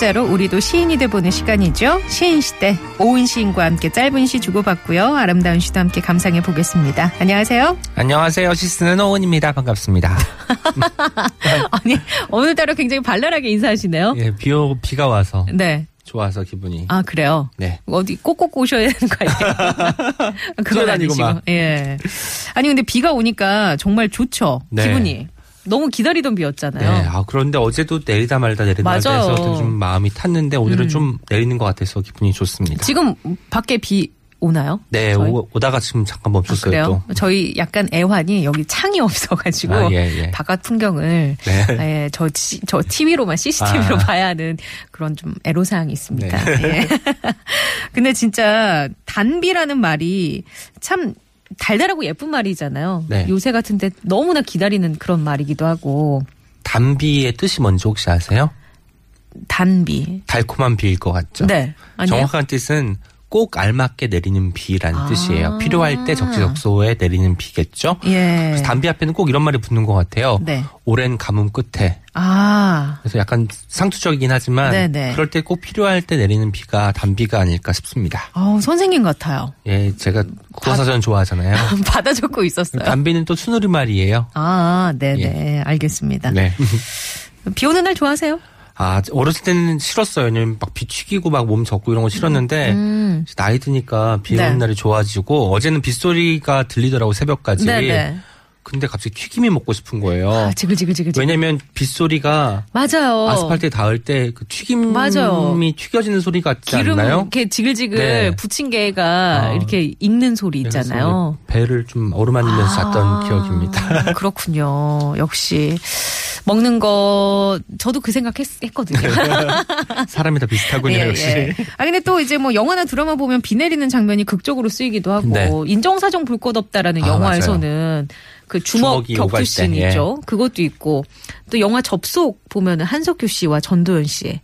문자로 우리도 시인이 돼보는 시간이죠. 시인 시대 오은 시인과 함께 짧은 시 주고받고요. 아름다운 시도 함께 감상해 보겠습니다. 안녕하세요. 안녕하세요. 시스는 오은입니다. 반갑습니다. 아니 오늘따라 굉장히 발랄하게 인사하시네요. 예, 비오, 비가 와서 네. 좋아서 기분이. 아 그래요. 네. 어디 꼭꼭 오셔야 되는 거 아니에요? 그건. 막. 예. 아니 근데 비가 오니까 정말 좋죠. 네. 기분이. 너무 기다리던 네. 비였잖아요. 아, 그런데 어제도 내리다 말다 내리다 말다 맞아요. 해서 좀 마음이 탔는데 오늘은 좀 내리는 것 같아서 기분이 좋습니다. 지금 밖에 비 오나요? 네, 저희? 오, 다가 지금 잠깐 아, 멈췄어요 그래요? 또. 저희 약간 애환이 여기 창이 없어가지고 아, 예, 예. 바깥 풍경을 네. 예, 저, 지- 저 TV로만 CCTV로 아. 봐야 하는 그런 좀 애로사항이 있습니다. 네. 예. 근데 진짜 단비라는 말이 참 달달하고 예쁜 말이잖아요. 네. 요새 같은데 너무나 기다리는 그런 말이기도 하고 단비의 뜻이 뭔지 혹시 아세요? 단비. 달콤한 비일 것 같죠? 네. 아니요. 정확한 뜻은 꼭 알맞게 내리는 비라는 아. 뜻이에요. 필요할 때 적재적소에 내리는 비겠죠? 예. 그래서 단비 앞에는 꼭 이런 말이 붙는 것 같아요. 네. 오랜 가뭄 끝에 아. 그래서 약간 상투적이긴 하지만 네네. 그럴 때 꼭 필요할 때 내리는 비가 단비가 아닐까 싶습니다. 어, 선생님 같아요. 예, 제가 국어사전 좋아하잖아요. 받아 적고 있었어요. 단비는 또 수누리 말이에요. 아, 네네. 알겠습니다. 네. 비 오는 날 좋아하세요? 아, 어렸을 때는 싫었어요. 왜냐면 막 비 튀기고 막 몸 젖고 이런 거 싫었는데 음. 나이 드니까 비 네. 오는 날이 좋아지고 어제는 빗소리가 들리더라고 새벽까지. 네네. 근데 갑자기 튀김이 먹고 싶은 거예요. 아, 지글지글지글. 왜냐면 빗소리가 맞아요. 아스팔트에 닿을 때 그 튀김이 맞아요. 튀겨지는 소리 같지 기름 않나요? 이렇게 지글지글 네. 부친 게가 아. 이렇게 익는 소리 있잖아요. 배를 좀 어루만지면서 잤던 기억입니다. 그렇군요. 역시 먹는 거 저도 그 생각 했, 했거든요. 사람이 다 비슷하군요, 예, 역시. 예. 아 근데 또 이제 뭐 영화나 드라마 보면 비 내리는 장면이 극적으로 쓰이기도 하고 네. 인정사정 볼 것 없다라는 아, 영화에서는 그 주먹 격투씬 때, 예. 있죠. 그것도 있고 또 영화 접속 보면은 한석규 씨와 전도연 씨의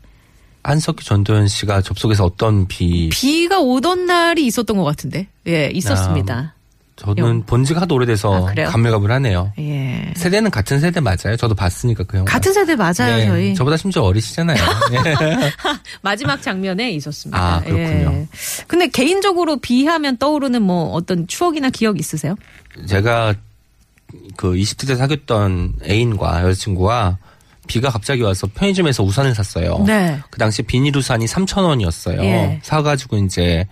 한석규 전도연 씨가 접속해서 어떤 비, 비가 오던 날이 있었던 것 같은데 예 있었습니다. 저는 영- 본 지가 하도 아, 오래돼서 그래요? 감회감을 하네요. 예. 세대는 같은 세대 맞아요. 저도 봤으니까 그 영화. 같은 세대 맞아요, 네, 저희. 저보다 심지어 어리시잖아요. 예. 마지막 장면에 있었습니다. 아, 그렇군요. 예. 근데 개인적으로 비하면 떠오르는 뭐 어떤 추억이나 기억 있으세요? 제가 그 20대 때 사귀었던 애인과 여자친구가 비가 갑자기 와서 편의점에서 우산을 샀어요. 네. 그 당시 비닐 우산이 3,000원이었어요. 예. 사가지고 이제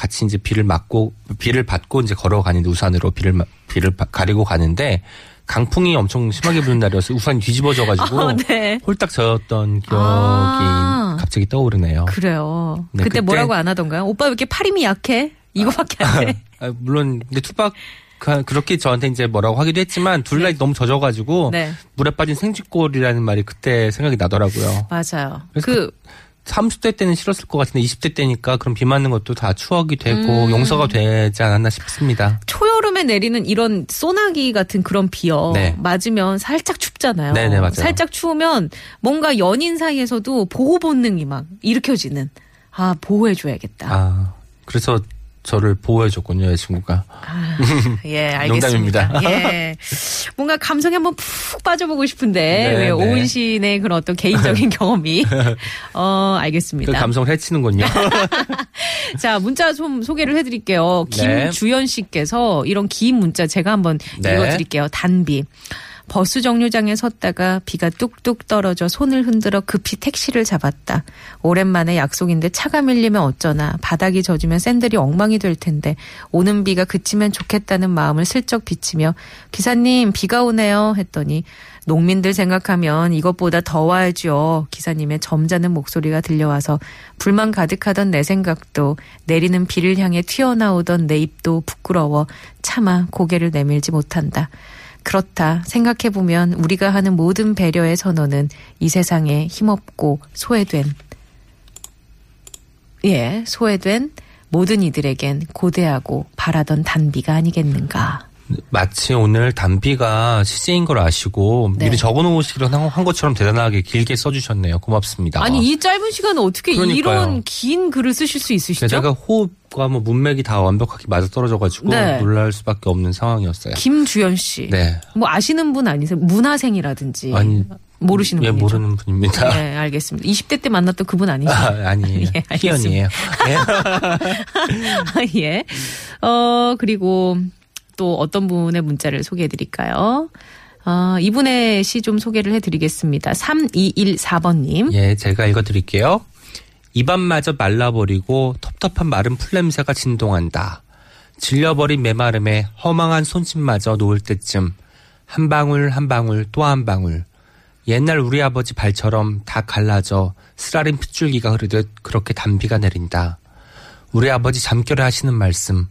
같이 이제 비를 맞고 비를 받고 이제 걸어가는데 우산으로 비를 마- 비를 바- 가리고 가는데 강풍이 엄청 심하게 부는 날이어서 우산이 뒤집어져 가지고 아, 네. 홀딱 젖었던 기억이 아. 갑자기 떠오르네요. 그래요. 네, 그때 그때- 뭐라고 안 하던가요? 오빠 왜 이렇게 팔 힘이 약해? 이거밖에 안 돼. 아, 물론 근데 투박 그- 그렇게 저한테 이제 뭐라고 하기도 했지만 둘다 너무 젖어가지고 네. 물에 빠진 생쥐꼴이라는 말이 그때 생각이 나더라고요. 맞아요. 그래서 그 30대 때는 싫었을 것 같은데 20대 때니까 그럼 비 맞는 것도 다 추억이 되고 음. 용서가 되지 않았나 싶습니다. 초여름에 내리는 이런 소나기 같은 그런 비요. 네. 맞으면 살짝 춥잖아요. 네네, 맞아요. 살짝 추우면 뭔가 연인 사이에서도 보호 본능이 막 일으켜지는. 아, 보호해줘야겠다. 아 그래서 저를 보호해줬군요 여자친구가. 아, 예, 알겠습니다. 농담입니다. 예. 뭔가 감성에 한번 푹 빠져보고 싶은데, 네, 왜 네. 오은 씨의 그런 어떤 개인적인 경험이. 어, 그 알겠습니다. 감성을 해치는군요. 자, 문자 좀 소개를 해드릴게요. 네. 김주연 씨께서 이런 긴 문자 제가 한번 네. 읽어드릴게요. 단비. 버스 정류장에 섰다가 비가 뚝뚝 떨어져 손을 흔들어 급히 택시를 잡았다. 오랜만에 약속인데 차가 밀리면 어쩌나 바닥이 젖으면 샌들이 엉망이 될 텐데 오는 비가 그치면 좋겠다는 마음을 슬쩍 비치며 기사님 비가 오네요 했더니 농민들 생각하면 이것보다 더 와야죠. 기사님의 점잖은 목소리가 들려와서 불만 가득하던 내 생각도 내리는 비를 향해 튀어나오던 내 입도 부끄러워 차마 고개를 내밀지 못한다. 그렇다. 생각해보면 우리가 하는 모든 배려의 선언은 이 세상에 힘없고 소외된, 예, 소외된 모든 이들에겐 고대하고 바라던 단비가 아니겠는가. 마치 오늘 단비가 시제인 걸 아시고 네. 미리 적어놓으시기로 한- 한 것처럼 대단하게 길게 써주셨네요. 고맙습니다. 아니, 이 짧은 시간에 어떻게 그러니까요. 이런 긴 글을 쓰실 수 있으시죠? 게다가 호흡과 뭐 문맥이 다 완벽하게 맞아 떨어져가지고 네. 놀랄 수밖에 없는 상황이었어요. 김주연 씨. 네. 뭐 아시는 분 아니세요? 문화생이라든지. 아니 모르시는 예, 분이죠? 모르는 분입니다. 네, 알겠습니다. 20대 때 만났던 그분 아니시죠? 아, 아니에요. 예. 희연이에요. 예. 예. 어, 그리고 또 어떤 분의 문자를 소개해 드릴까요? 어, 이분의 시 좀 소개를 해 드리겠습니다. 3214번님. 예, 제가 읽어드릴게요. 입안마저 말라버리고 텁텁한 마른 풀냄새가 진동한다. 질려버린 메마름에 허망한 손짓마저 놓을 때쯤 한 방울 한 방울 또 한 방울 옛날 우리 아버지 발처럼 다 갈라져 쓰라린 핏줄기가 흐르듯 그렇게 단비가 내린다. 우리 아버지 잠결에 하시는 말씀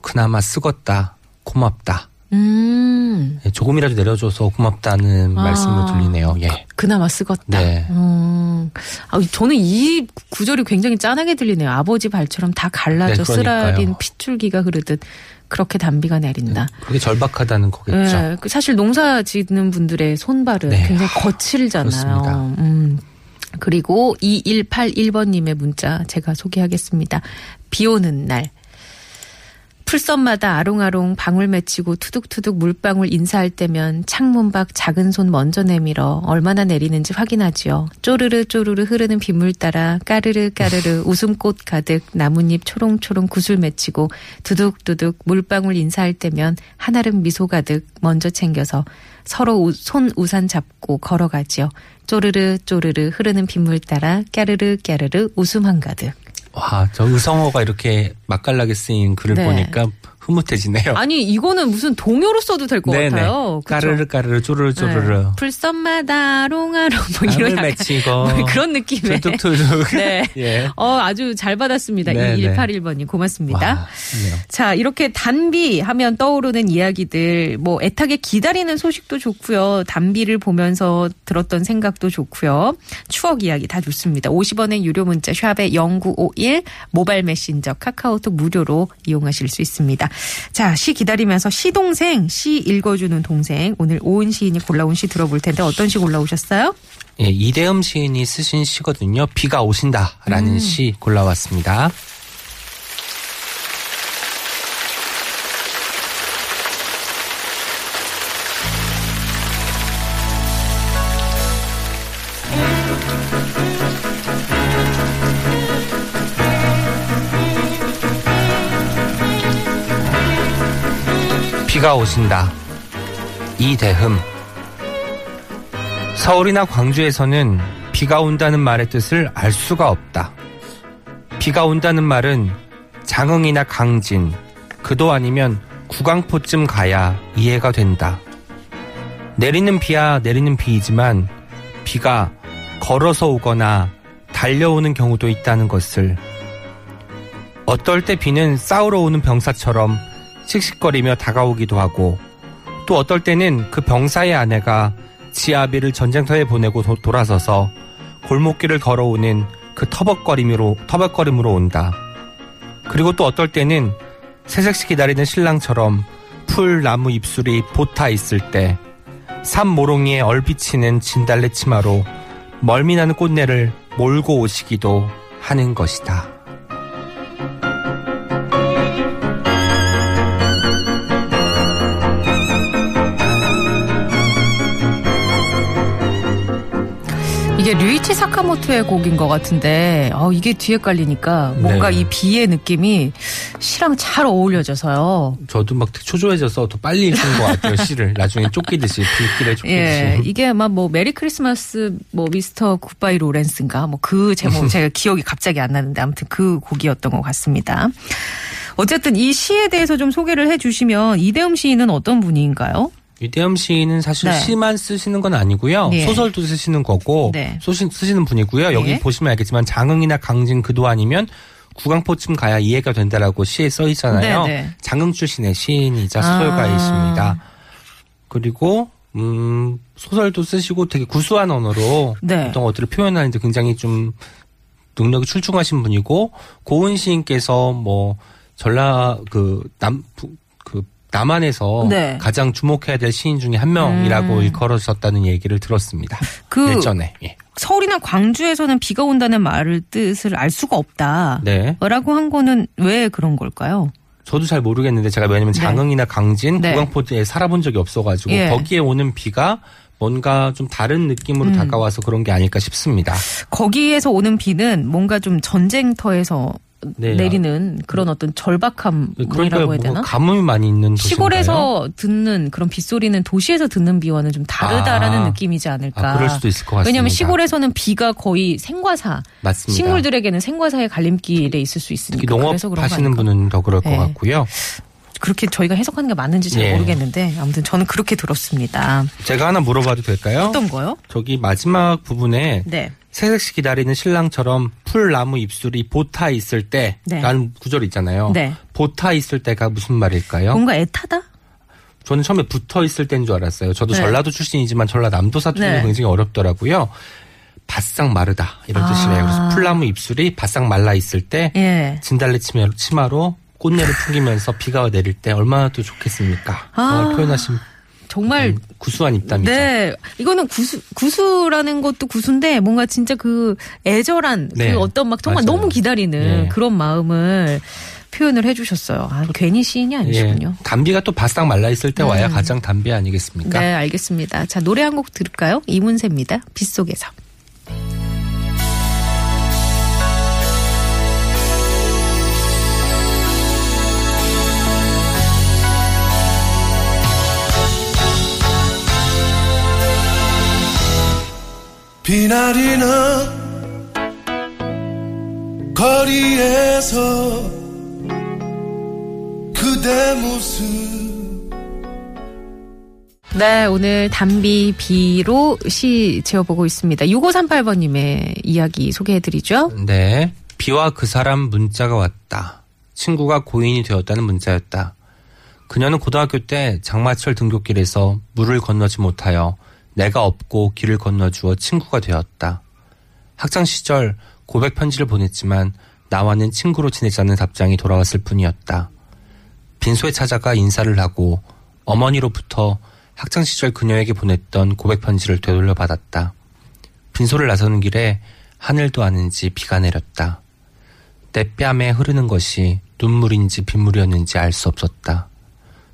그나마 쓰겄다 고맙다 음, 예, 조금이라도 내려줘서 고맙다는 아. 말씀을 들리네요. 예. 그나마 쓰겄다. 네. 음, 아, 저는 이 구절이 굉장히 짠하게 들리네요. 아버지 발처럼 다 갈라져 네. 쓰라린 핏줄기가 흐르듯 그렇게 단비가 내린다. 그게 절박하다는 거겠죠. 네, 그 사실 농사 짓는 분들의 손발은 네. 굉장히 거칠잖아요. 그렇습니다. 음. 그리고 2181번님의 문자 제가 소개하겠습니다. 비 오는 날. 풀섬마다 아롱아롱 방울 맺히고 투둑투둑 물방울 인사할 때면 창문 밖 작은 손 먼저 내밀어 얼마나 내리는지 확인하지요. 쪼르르 쪼르르 흐르는 빗물 따라 까르르 까르르 웃음꽃 가득 나뭇잎 초롱초롱 구슬 맺히고 두둑두둑 물방울 인사할 때면 한아름 미소 가득 먼저 챙겨서 서로 우- 손 우산 잡고 걸어가지요. 쪼르르 쪼르르 흐르는 빗물 따라 까르르 까르르 웃음 한가득. 와, 저 의성어가 이렇게 맛깔나게 쓰인 글을 네. 보니까 흐뭇해지네요. 아니 이거는 무슨 동요로 써도 될 것. 같아요. 까르르 까르르 쪼르르 쪼르르. 네. 풀썸마다 롱아롱 뭐 이런 맺히고. 뭐 그런 느낌의 투둑투둑. 네. 예. 어 아주 잘 받았습니다. 네, 네. 2181번님 고맙습니다. 와. 자, 이렇게 단비 하면 떠오르는 이야기들, 뭐, 애타게 기다리는 소식도 좋고요. 단비를 보면서 들었던 생각도 좋고요. 추억 이야기 다 좋습니다. 50원의 유료 문자 샵에 0951 모바일 메신저 카카오톡 무료로 이용하실 수 있습니다. 자, 시 기다리면서 시동생, 시 읽어주는 동생. 오늘 오은 시인이 골라온 시 들어볼 텐데 어떤 시 골라오셨어요? 예, 이대흠 시인이 쓰신 시거든요. 비가 음. 오신다라는 시 골라왔습니다. 비가 오신다. 이대흠. 서울이나 광주에서는 비가 온다는 말의 뜻을 알 수가 없다. 비가 온다는 말은 장흥이나 강진, 그도 아니면 구강포쯤 가야 이해가 된다. 내리는 비야 내리는 비이지만 비가 걸어서 오거나 달려오는 경우도 있다는 것을 어떨 때 비는 싸우러 오는 병사처럼 씩씩거리며 다가오기도 하고 또 어떨 때는 그 병사의 아내가 지 아비를 전쟁터에 보내고 도- 돌아서서 골목길을 걸어오는 그 터벅거림으로 터벅거림으로 온다. 그리고 또 어떨 때는 새색시 기다리는 신랑처럼 풀 나무 잎술이 보타 있을 때 산 모롱이에 얼비치는 진달래 치마로 멀미나는 꽃내를 몰고 오시기도 하는 것이다. 이게 류이치 사카모토의 곡인 것 같은데 어, 이게 뒤에 깔리니까 뭔가 네. 이 비의 느낌이 시랑 잘 어울려져서요. 저도 막 초조해져서 더 빨리 읽은 것 같아요 시를 나중에 쫓기듯이 불길에 쫓기듯이. 예, 이게 막뭐 메리 크리스마스 뭐 미스터 굿바이 로렌스인가 뭐 그 제목 제가 기억이 갑자기 안 나는데 아무튼 그 곡이었던 것 같습니다. 어쨌든 이 시에 대해서 좀 소개를 해주시면 이대흠 시인은 어떤 분인가요? 이대흠 시인은 사실 네. 시만 쓰시는 건 아니고요. 네. 소설도 쓰시는 거고 네. 소시, 쓰시는 분이고요. 여기 예. 보시면 알겠지만 장흥이나 강진 그도 아니면 구강포쯤 가야 이해가 된다라고 시에 써 있잖아요. 네, 네. 장흥 출신의 시인이자 아. 소설가이십니다. 그리고 음, 소설도 쓰시고 되게 구수한 언어로 네. 어떤 것들을 표현하는데 굉장히 좀 능력이 출중하신 분이고 고은 시인께서 뭐 전라 그남그 남한에서 네. 가장 주목해야 될 시인 중에 한 명이라고 음. 일컬어졌다는 얘기를 들었습니다. 그 예전에. 예. 서울이나 광주에서는 비가 온다는 말을 뜻을 알 수가 없다. 네. 라고 한 거는 왜 그런 걸까요? 저도 잘 모르겠는데 제가 왜냐면 네. 장흥이나 강진, 네. 구강포에 살아본 적이 없어가지고 예. 거기에 오는 비가 뭔가 좀 다른 느낌으로 음. 다가와서 그런 게 아닐까 싶습니다. 거기에서 오는 비는 뭔가 좀 전쟁터에서 네. 내리는 그런 어떤 절박함이라고 그러니까 해야 뭐 되나? 가뭄이 많이 있는 도시인가요? 시골에서 듣는 그런 빗소리는 도시에서 듣는 비와는 좀 다르다라는 아. 느낌이지 않을까. 아, 그럴 수도 있을 것 같습니다. 왜냐하면 시골에서는 비가 거의 생과사, 맞습니다. 식물들에게는 생과사의 갈림길에 있을 수 있으니까. 농업 하시는? 분은 더 그럴 네. 것 같고요. 그렇게 저희가 해석하는 게 맞는지 잘 예. 모르겠는데 아무튼 저는 그렇게 들었습니다. 제가 하나 물어봐도 될까요? 어떤 거요? 저기 마지막 부분에 네. 새색시 기다리는 신랑처럼 풀나무 입술이 보타 있을 네. 때라는 구절이 있잖아요. 네. 보타 있을 때가 무슨 말일까요? 뭔가 애타다? 저는 처음에 붙어 있을 때인 줄 알았어요. 저도 네. 전라도 출신이지만 전라남도 사투리는 네. 굉장히 어렵더라고요. 바싹 마르다 이런 아. 뜻이래요. 그래서 풀나무 입술이 바싹 말라 있을 때 예. 진달래 치마로 꽃내를 풍기면서 비가 내릴 때 얼마나 또 좋겠습니까? 아. 정말 표현하신 정말 음, 구수한 입담이죠. 네. 이거는 구수, 구수라는 것도 구수인데 뭔가 진짜 그 애절한 네. 그 어떤 막 정말 맞아요. 너무 기다리는 네. 그런 마음을 표현을 해주셨어요. 아, 괜히 시인이 아니시군요. 예. 담비가 또 바싹 말라 있을 때 와야 음. 가장 담비 아니겠습니까? 네, 알겠습니다. 자, 노래 한 곡 들을까요? 이문세입니다. 빗속에서. 비나리는 거리에서 그대 모습 네, 오늘 담비 비로 시 지어보고 있습니다. 6538번님의 이야기 소개해드리죠. 네. 비와 그 사람 문자가 왔다. 친구가 고인이 되었다는 문자였다. 그녀는 고등학교 때 장마철 등굣길에서 물을 건너지 못하여 내가 없고 길을 건너주어 친구가 되었다. 학창 시절 고백 편지를 보냈지만 나와는 친구로 지내자는 답장이 돌아왔을 뿐이었다. 빈소에 찾아가 인사를 하고 어머니로부터 학창 시절 그녀에게 보냈던 고백 편지를 되돌려 받았다. 빈소를 나서는 길에 하늘도 아는지 비가 내렸다. 내 뺨에 흐르는 것이 눈물인지 빗물이었는지 알 수 없었다.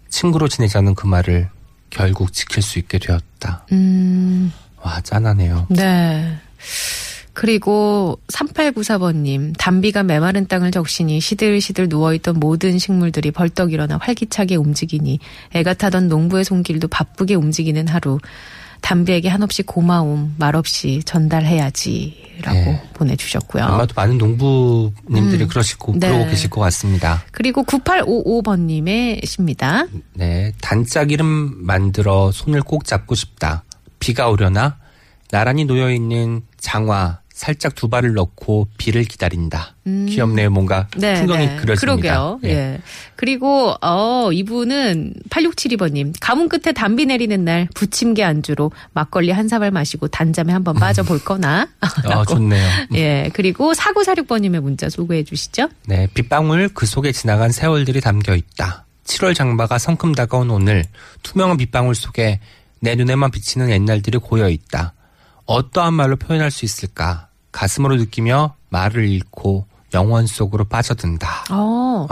친구로 지내자는 그 말을 결국 지킬 수 있게 되었다. 음, 와, 짠하네요. 네. 그리고 3894번님, 담비가 메마른 땅을 적시니 시들시들 누워있던 모든 식물들이 벌떡 일어나 활기차게 움직이니 애가 타던 농부의 손길도 바쁘게 움직이는 하루. 담비에게 한없이 고마움, 말없이 전달해야지라고 네. 보내주셨고요. 아마도 많은 농부님들이 그러시고, 네. 그러고 계실 것 같습니다. 그리고 9855번님의 시입니다. 네. 단짝 이름 만들어 손을 꼭 잡고 싶다. 비가 오려나? 나란히 놓여 있는 장화, 살짝 두 발을 넣고 비를 기다린다. 귀엽네요. 뭔가 풍경이 그려집니다. 음. 그러게요. 네. 예. 그리고 어 이분은 8672번님 가문 끝에 담비 내리는 날 부침개 안주로 막걸리 한 사발 마시고 단잠에 한번 빠져볼 거나. 어, 좋네요. 예. 그리고 4946번님의 문자 소개해 주시죠. 네, 빗방울 그 속에 지나간 세월들이 담겨 있다. 7월 장마가 성큼 다가온 오늘 투명한 빗방울 속에 내 눈에만 비치는 옛날들이 고여 있다. 어떠한 말로 표현할 수 있을까? 가슴으로 느끼며 말을 잃고 영원 속으로 빠져든다. 어.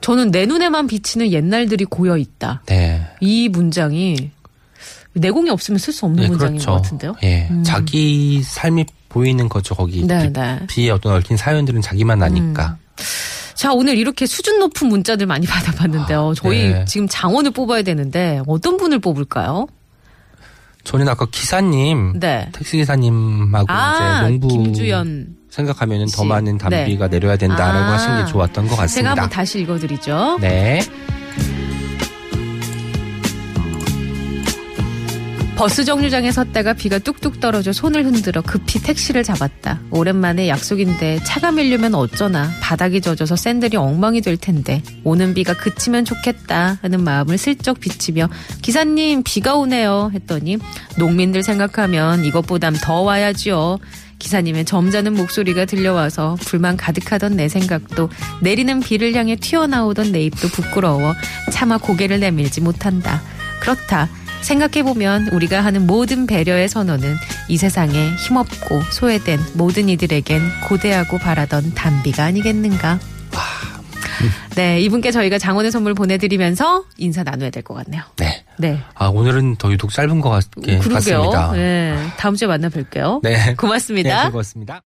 저는 내 눈에만 비치는 옛날들이 고여 있다. 네. 이 문장이 내공이 없으면 쓸 수 없는 네, 문장인 그렇죠. 것 같은데요. 예. 음. 자기 삶이 보이는 거죠. 거기 네, 비, 네. 비에 어떤 얽힌 사연들은 자기만 아니까. 자, 오늘 이렇게 수준 높은 문자들 많이 받아봤는데요. 저희 네. 지금 장원을 뽑아야 되는데 어떤 분을 뽑을까요? 저는 아까 기사님, 네. 택시 기사님하고 아, 이제 농부 김주연. 생각하면은 더 씨. 많은 단비가 내려야 된다라고 아. 하신 게 좋았던 것 제가 같습니다. 한번 다시 읽어드리죠. 네. 버스 정류장에 섰다가 비가 뚝뚝 떨어져 손을 흔들어 급히 택시를 잡았다. 오랜만에 약속인데 차가 밀리면 어쩌나 바닥이 젖어서 샌들이 엉망이 될 텐데 오는 비가 그치면 좋겠다 하는 마음을 슬쩍 비치며 기사님 비가 오네요 했더니 농민들 생각하면 이것보담 더 와야지요. 기사님의 점잖은 목소리가 들려와서 불만 가득하던 내 생각도 내리는 비를 향해 튀어나오던 내 입도 부끄러워 차마 고개를 내밀지 못한다. 그렇다. 생각해보면 우리가 하는 모든 배려의 선언은 이 세상에 힘없고 소외된 모든 이들에겐 고대하고 바라던 단비가 아니겠는가. 네, 이분께 저희가 장원의 선물 보내드리면서 인사 나눠야 될 것 같네요. 네. 네. 아, 오늘은 더 유독 짧은 것 같, 그러게요. 같습니다. 네, 다음 주에 만나 뵐게요. 네. 고맙습니다. 네, 즐거웠습니다.